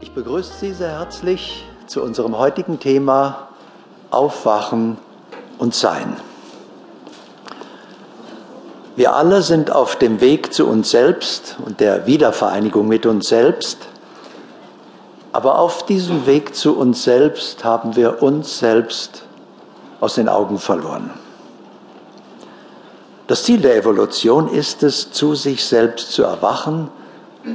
Ich begrüße Sie sehr herzlich zu unserem heutigen Thema Aufwachen und Sein. Wir alle sind auf dem Weg zu uns selbst und der Wiedervereinigung mit uns selbst. Aber auf diesem Weg zu uns selbst haben wir uns selbst aus den Augen verloren. Das Ziel der Evolution ist es, zu sich selbst zu erwachen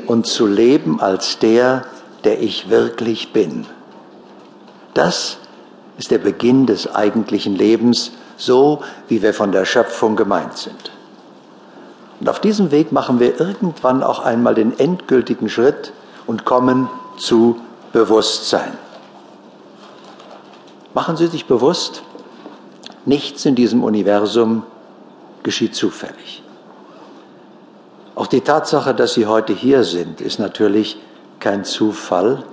und zu leben als der, der ich wirklich bin. Das ist der Beginn des eigentlichen Lebens, so wie wir von der Schöpfung gemeint sind. Und auf diesem Weg machen wir irgendwann auch einmal den endgültigen Schritt und kommen zu Bewusstsein. Machen Sie sich bewusst, nichts in diesem Universum geschieht zufällig. Auch die Tatsache, dass Sie heute hier sind, ist natürlich kein Zufall.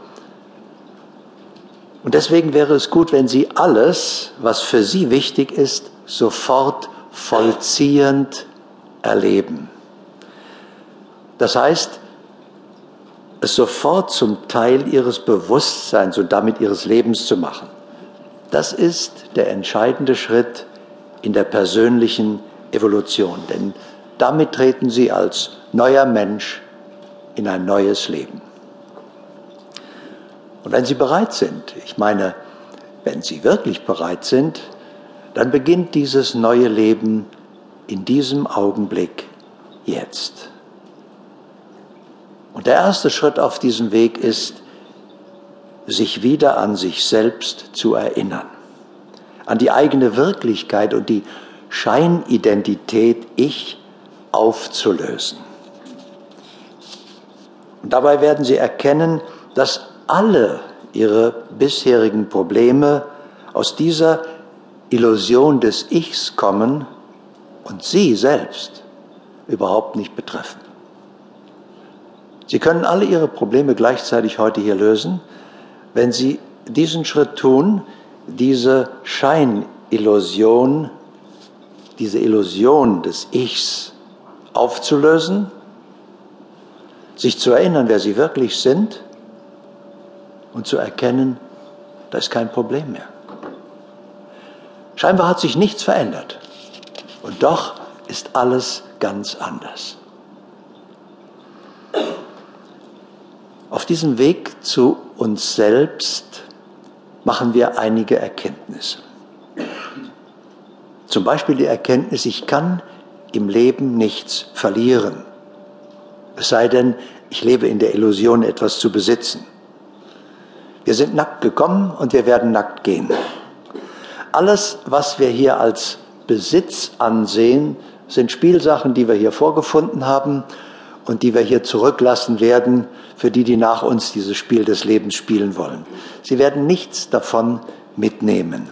Und deswegen wäre es gut, wenn Sie alles, was für Sie wichtig ist, sofort vollziehend erleben. Das heißt, es sofort zum Teil Ihres Bewusstseins und damit Ihres Lebens zu machen. Das ist der entscheidende Schritt in der persönlichen Evolution, denn damit treten Sie als neuer Mensch in ein neues Leben. Und wenn Sie bereit sind, ich meine, wenn Sie wirklich bereit sind, dann beginnt dieses neue Leben in diesem Augenblick jetzt. Und der erste Schritt auf diesem Weg ist, sich wieder an sich selbst zu erinnern, an die eigene Wirklichkeit und die Scheinidentität Ich aufzulösen. Und dabei werden Sie erkennen, dass alle ihre bisherigen Probleme aus dieser Illusion des Ichs kommen und sie selbst überhaupt nicht betreffen. Sie können alle ihre Probleme gleichzeitig heute hier lösen, wenn Sie diesen Schritt tun, diese Scheinillusion, diese Illusion des Ichs aufzulösen, sich zu erinnern, wer Sie wirklich sind und zu erkennen, da ist kein Problem mehr. Scheinbar hat sich nichts verändert. Und doch ist alles ganz anders. Auf diesem Weg zu uns selbst machen wir einige Erkenntnisse. Zum Beispiel die Erkenntnis, ich kann im Leben nichts verlieren. Es sei denn, ich lebe in der Illusion, etwas zu besitzen. Wir sind nackt gekommen und wir werden nackt gehen. Alles, was wir hier als Besitz ansehen, sind Spielsachen, die wir hier vorgefunden haben und die wir hier zurücklassen werden für die, die nach uns dieses Spiel des Lebens spielen wollen. Sie werden nichts davon mitnehmen.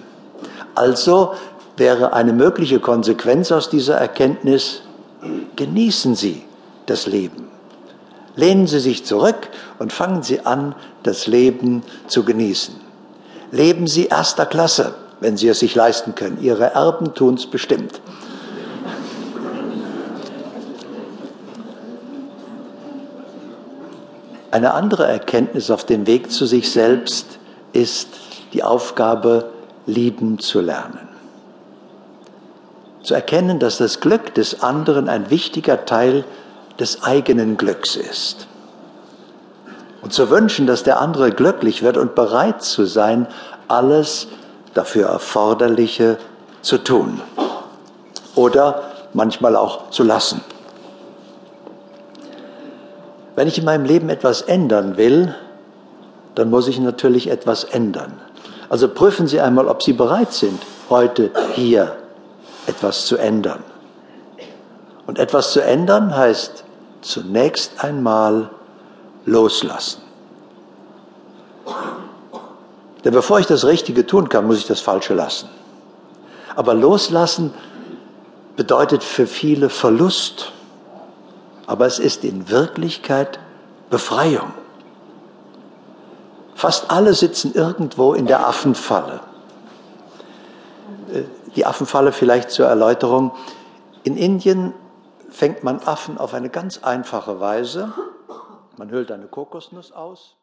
Also wäre eine mögliche Konsequenz aus dieser Erkenntnis, genießen Sie das Leben. Lehnen Sie sich zurück und fangen Sie an, das Leben zu genießen. Leben Sie erster Klasse, wenn Sie es sich leisten können. Ihre Erben tun es bestimmt. Eine andere Erkenntnis auf dem Weg zu sich selbst ist die Aufgabe, lieben zu lernen. Zu erkennen, dass das Glück des anderen ein wichtiger Teil des eigenen Glücks ist. Und zu wünschen, dass der andere glücklich wird und bereit zu sein, alles dafür Erforderliche zu tun. Oder manchmal auch zu lassen. Wenn ich in meinem Leben etwas ändern will, dann muss ich natürlich etwas ändern. Also prüfen Sie einmal, ob Sie bereit sind, heute hier etwas zu ändern. Und etwas zu ändern heißt zunächst einmal loslassen. Denn bevor ich das Richtige tun kann, muss ich das Falsche lassen. Aber loslassen bedeutet für viele Verlust. Aber es ist in Wirklichkeit Befreiung. Fast alle sitzen irgendwo in der Affenfalle. Äh, die Affenfalle vielleicht zur Erläuterung. In Indien fängt man Affen auf eine ganz einfache Weise. Man hüllt eine Kokosnuss aus,